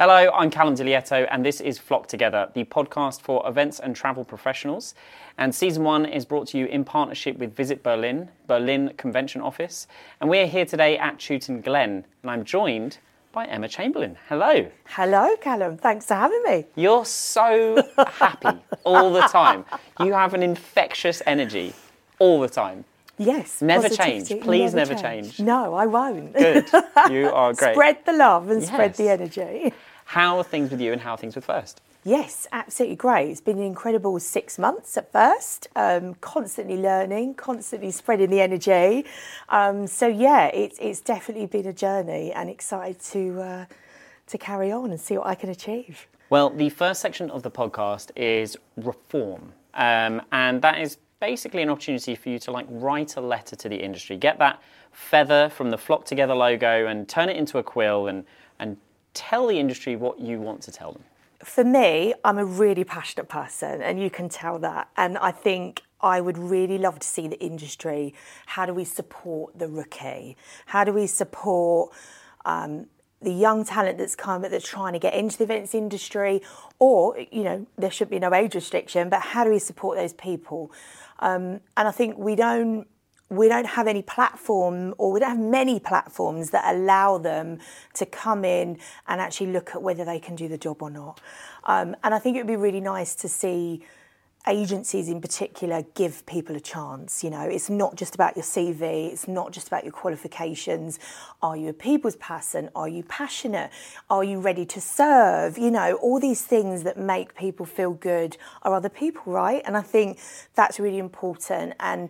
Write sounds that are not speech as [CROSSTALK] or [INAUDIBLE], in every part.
Hello, I'm Callum Dilietto, and this is Flock Together, the podcast for events and travel professionals. And season one is brought to you in partnership with Visit Berlin, Berlin Convention Office. And we're here today at Chewton Glen, and I'm joined by Emma Chamberlain. Hello. Hello, Callum. Thanks for having me. You're so [LAUGHS] happy all the time. You have an infectious energy all the time. Yes. Never change. Please never change. No, I won't. Good. You are [LAUGHS] great. spread the love and spread the energy. How are things with you and how are things with First? Yes, absolutely great. It's been an incredible six months at first, um, constantly learning, constantly spreading the energy. Um, so yeah, it's it's definitely been a journey, and excited to uh, to carry on and see what I can achieve. Well, the first section of the podcast is reform. Um, and that is basically an opportunity for you to like write a letter to the industry, get that feather from the Flock Together logo and turn it into a quill and, and tell the industry what you want to tell them. for me, I'm a really passionate person, and you can tell that. And I think I would really love to see the industry. How do we support the rookie? How do we support um, the young talent that's come that's trying to get into the events industry? Or, you know, there should be no age restriction, but how do we support those people? Um, and I think we don't we don't have any platform or we don't have many platforms that allow them to come in and actually look at whether they can do the job or not. Um, and I think it would be really nice to see agencies in particular give people a chance. You know, it's not just about your CV, it's not just about your qualifications. Are you a people's person? Are you passionate? Are you ready to serve? You know, all these things that make people feel good are other people, right? And I think that's really important. And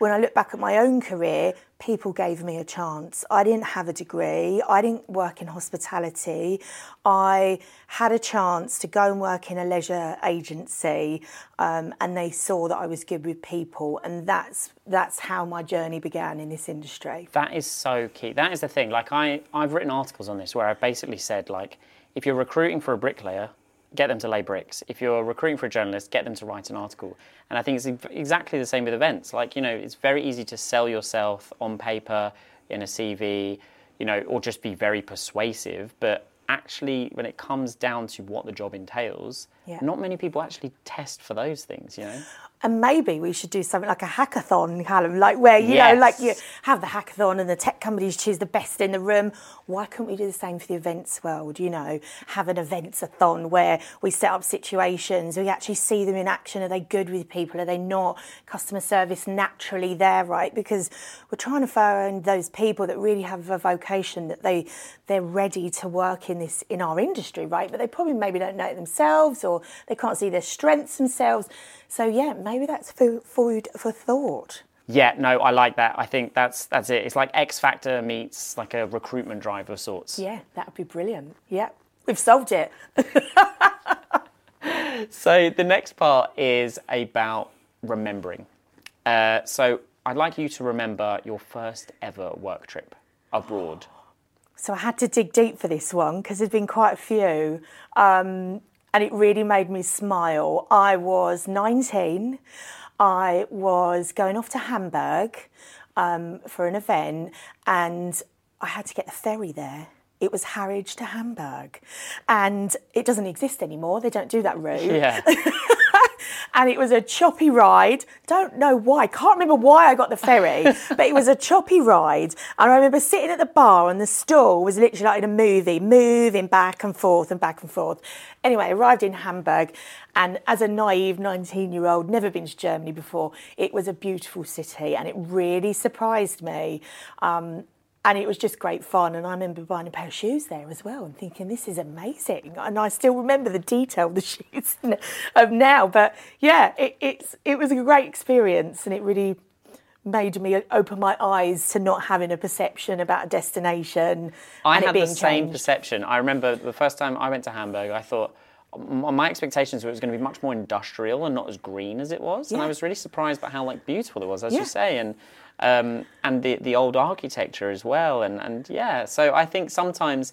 when I look back at my own career, people gave me a chance. I didn't have a degree, I didn't work in hospitality. I had a chance to go and work in a leisure agency, um, and they saw that I was good with people, and that's that's how my journey began in this industry. That is so key. That is the thing. Like I, I've written articles on this where I've basically said like, if you're recruiting for a bricklayer, get them to lay bricks. If you're recruiting for a journalist, get them to write an article. And I think it's exactly the same with events. Like you know, it's very easy to sell yourself on paper in a CV, you know, or just be very persuasive, but. Actually, when it comes down to what the job entails, Yeah. not many people actually test for those things, you know? And maybe we should do something like a hackathon, Callum, like where you know, like you have the hackathon and the tech companies choose the best in the room. Why couldn't we do the same for the events world? You know, have an events-a-thon where we set up situations, we actually see them in action. Are they good with people? Are they not? Customer service naturally there, right? Because we're trying to find those people that really have a vocation that they they're ready to work in this in our industry, right? But they probably maybe don't know it themselves or they can't see their strengths themselves. So yeah, maybe that's food, food for thought. Yeah, no, I like that. I think that's that's it. It's like X Factor meets like a recruitment drive of sorts. Yeah, that would be brilliant. Yeah, we've solved it. [LAUGHS] So the next part is about remembering. Uh, so I'd like you to remember your first ever work trip abroad. [GASPS] So I had to dig deep for this one because there's been quite a few. Um, and it really made me smile. I was 19. I was going off to Hamburg um, for an event, and I had to get the ferry there. It was Harwich to Hamburg, and it doesn't exist anymore. They don't do that route. Yeah. [LAUGHS] and it was a choppy ride. Don't know why. Can't remember why I got the ferry, [LAUGHS] but it was a choppy ride. And I remember sitting at the bar, and the stall was literally like in a movie, moving back and forth and back and forth. Anyway, I arrived in Hamburg, and as a naive 19 year old, never been to Germany before, it was a beautiful city, and it really surprised me. Um, and it was just great fun. And I remember buying a pair of shoes there as well and thinking, this is amazing. And I still remember the detail of the [LAUGHS] shoes of now. But yeah, it, it's, it was a great experience and it really made me open my eyes to not having a perception about a destination. I and it had the same changed. perception. I remember the first time I went to Hamburg, I thought my expectations were it was going to be much more industrial and not as green as it was. And I was really surprised by how like beautiful it was, as Yeah. you say, and um, and the the old architecture as well. And and yeah, so I think sometimes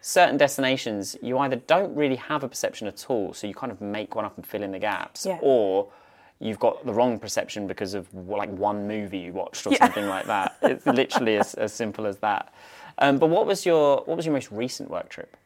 certain destinations you either don't really have a perception at all, so you kind of make one up and fill in the gaps, Yeah. or you've got the wrong perception because of like one movie you watched or Yeah. something like that. It's literally as, as simple as that. Um, but what was your what was your most recent work trip?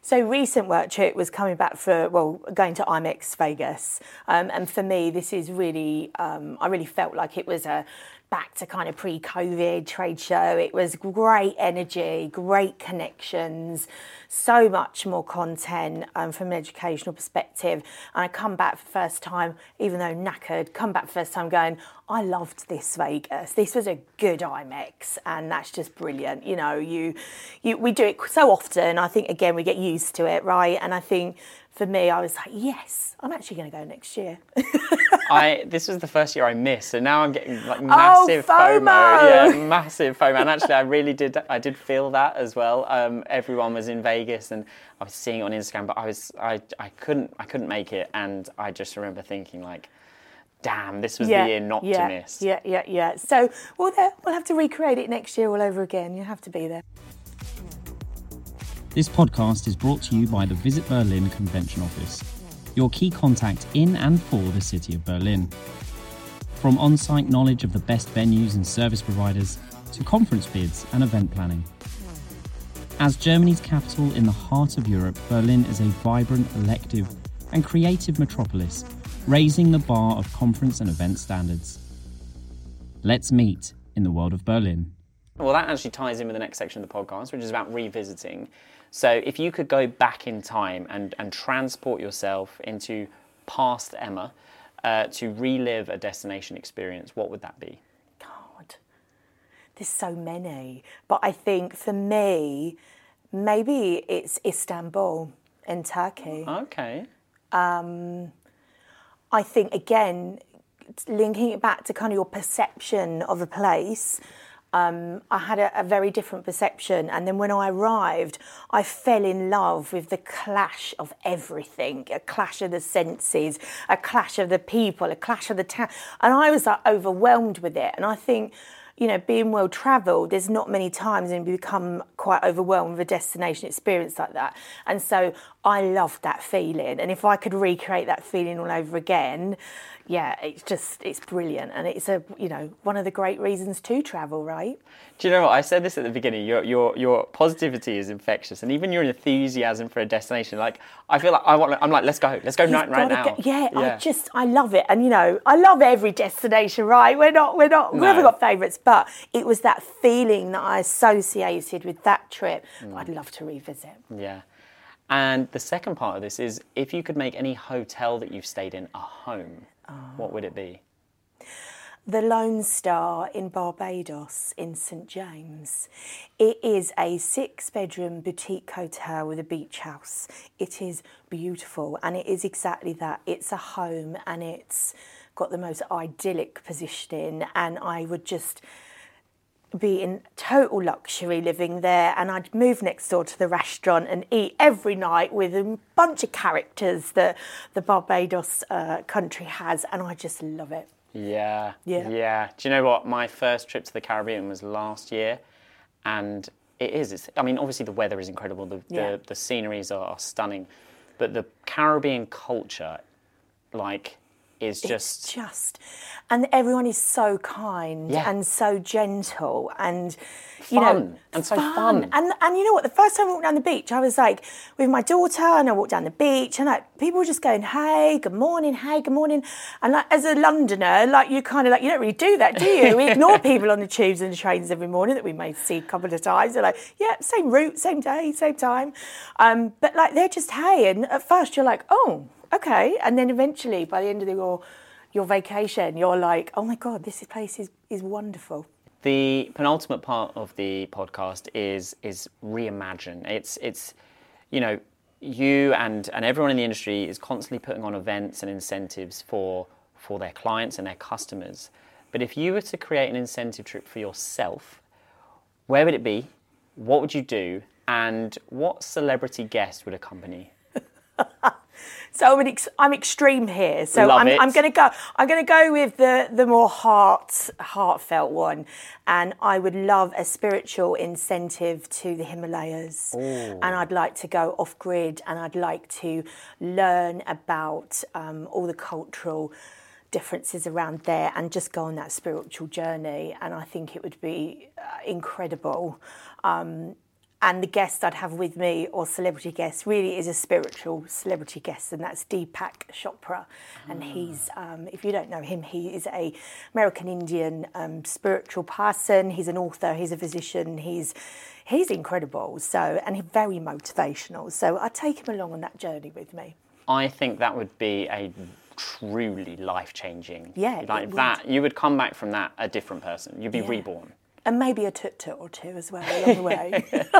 So recent work trip was coming back for well, going to IMEX Vegas, um, and for me, this is really um, I really felt like it was a back to kind of pre-COVID trade show. It was great energy, great connections, so much more content um, from an educational perspective. And I come back for the first time, even though knackered, come back first time going, I loved this Vegas. This was a good IMEX, and that's just brilliant. You know, you, you we do it so often. I think again we get used to it, right? And I think for me, I was like, yes, I'm actually going to go next year. [LAUGHS] I this was the first year I missed, and now I'm getting like massive oh, FOMO. FOMO. Yeah, massive FOMO. And actually, I really did. I did feel that as well. Um, everyone was in Vegas, and I was seeing it on Instagram, but I was I, I couldn't I couldn't make it, and I just remember thinking like. Damn, this was yeah, the year not yeah, to miss. Yeah, yeah, yeah. So we'll, we'll have to recreate it next year all over again. You have to be there. This podcast is brought to you by the Visit Berlin Convention Office, your key contact in and for the city of Berlin. From on site knowledge of the best venues and service providers to conference bids and event planning. As Germany's capital in the heart of Europe, Berlin is a vibrant, elective, and creative metropolis, raising the bar of conference and event standards. Let's meet in the world of Berlin. Well, that actually ties in with the next section of the podcast, which is about revisiting. So, if you could go back in time and, and transport yourself into past Emma uh, to relive a destination experience, what would that be? God, there's so many. But I think for me, maybe it's Istanbul in Turkey. Okay. I think again, linking it back to kind of your perception of a place. Um, I had a, a very different perception, and then when I arrived, I fell in love with the clash of everything a clash of the senses, a clash of the people, a clash of the town. And I was like overwhelmed with it. And I think, you know, being well travelled, there's not many times and you become quite overwhelmed with a destination experience like that. And so I loved that feeling. And if I could recreate that feeling all over again, yeah, it's just it's brilliant, and it's a you know one of the great reasons to travel, right? Do you know what I said this at the beginning? Your your your positivity is infectious, and even your enthusiasm for a destination. Like I feel like I want. I'm like, let's go, let's go You've right, right now. get- yeah, I just I love it, and you know I love every destination. Right? We're not we're not we haven't got favourites, but it was that feeling that I associated with that trip. Mm. I'd love to revisit. Yeah. And the second part of this is if you could make any hotel that you've stayed in a home, what would it be? The Lone Star in Barbados in St James. It is a six bedroom boutique hotel with a beach house. It is beautiful and it is exactly that. It's a home and it's got the most idyllic positioning and I would just be in total luxury living there and I'd move next door to the restaurant and eat every night with a bunch of characters that the Barbados uh, country has and I just love it. Yeah. Yeah. Yeah. Do you know what? My first trip to the Caribbean was last year, and it is. It's, I mean, obviously the weather is incredible. The Yeah. the, the sceneries are, are stunning, but the Caribbean culture, like, is just it's just and everyone is so kind Yeah. and so gentle and you know and so fun. and and you know what? The first time I walked down the beach I was like with my daughter and I walked down the beach and like people were just going hey good morning hey good morning. And like as a Londoner like you kind of like you don't really do that do you? We ignore [LAUGHS] people on the tubes and the trains every morning that we may see a couple of times. They're like yeah same route same day same time. Um, but like they're just hey and at first you're like oh okay and then eventually by the end of your your vacation you're like oh my god this place is is wonderful The penultimate part of the podcast is is reimagine. It's it's you know you and and everyone in the industry is constantly putting on events and incentives for for their clients and their customers. But if you were to create an incentive trip for yourself, where would it be? What would you do? And what celebrity guest would accompany? [LAUGHS] So I'm, ex- I'm extreme here. So Love I'm. I'm going to go. I'm going to go with the the more heart heartfelt one, and I would love a spiritual incentive to the Himalayas, and I'd like to go off grid, and I'd like to learn about um, all the cultural differences around there, and just go on that spiritual journey. And I think it would be uh, incredible. Um, and the guest I'd have with me or celebrity guest really is a spiritual celebrity guest, and that's Deepak Chopra. And he's, um, if you don't know him, he is a American Indian um, spiritual person. He's an author. He's a physician. He's he's incredible. So and he's very motivational. So I take him along on that journey with me. I think that would be a truly life changing. Yeah, like that. You would come back from that a different person. You'd be Yeah. reborn. And maybe a tut tut or two as well along the way. [LAUGHS]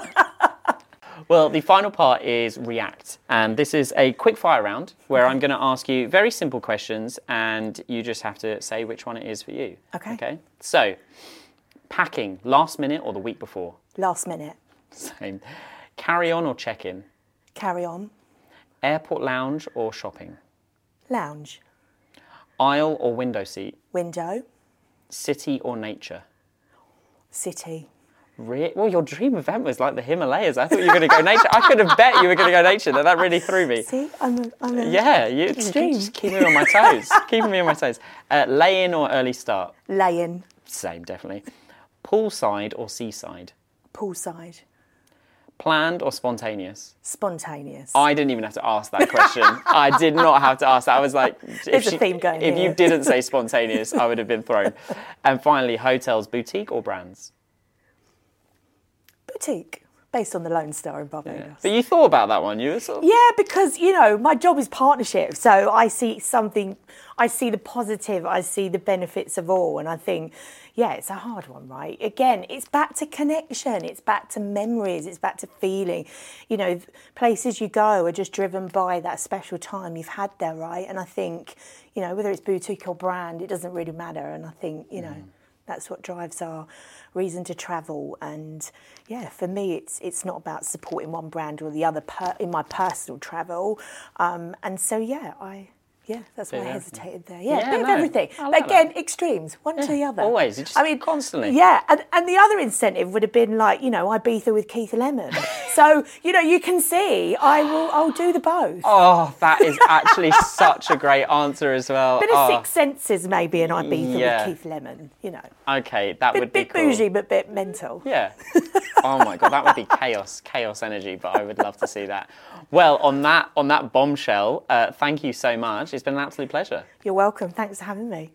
Well, the final part is react. And this is a quick fire round where I'm going to ask you very simple questions and you just have to say which one it is for you. Okay. Okay. So, packing last minute or the week before? Last minute, Same. Carry on or check in? carry on. Airport lounge or shopping? Lounge, Aisle or window seat? window, City or nature? City. Re- well, your dream event was like the Himalayas. I thought you were going to go nature. I could have bet you were going to go nature. That that really threw me. See, I'm a, I'm a Yeah, you Extreme. just keep me on my toes. Keeping me on my toes. Uh, lay in or early start? lay-in, Same, definitely. Poolside or seaside? poolside, Planned or spontaneous? spontaneous. I didn't even have to ask that question. [LAUGHS] I did not have to ask that. I was like, if, There's a theme going if you didn't say [LAUGHS] spontaneous, I would have been thrown. And finally, hotels, boutique or brands? Boutique, based on the Lone Star in Barbados. But you thought about that one. You were sort of, Yeah, because you know my job is partnership, so I see something. I see the positive. I see the benefits of all, and I think, yeah, it's a hard one, right? Again, it's back to connection. It's back to memories. It's back to feeling. You know, places you go are just driven by that special time you've had there, right? And I think, you know, whether it's boutique or brand, it doesn't really matter. And I think, you know. Mm. That's what drives our reason to travel, and yeah, for me, it's it's not about supporting one brand or the other per, in my personal travel, um, and so yeah, I yeah, that's why I hesitated there. Yeah, Yeah, bit of everything. But like again, that. extremes, one to the other. always. You just constantly. Yeah, and, and the other incentive would have been like you know Ibiza with Keith Lemon. [LAUGHS] so you know you can see I will I'll do the both. oh, that is actually [LAUGHS] such a great answer as well. Bit of Oh, Six Senses maybe in Ibiza Yeah. with Keith Lemon. You know, okay, that bit, would be a bit cool. bougie but bit mental. Yeah. Oh my god, that would be chaos, chaos energy. But I would love to see that. Well, on that on that bombshell, uh, thank you so much. It's been an absolute pleasure. You're welcome. Thanks for having me.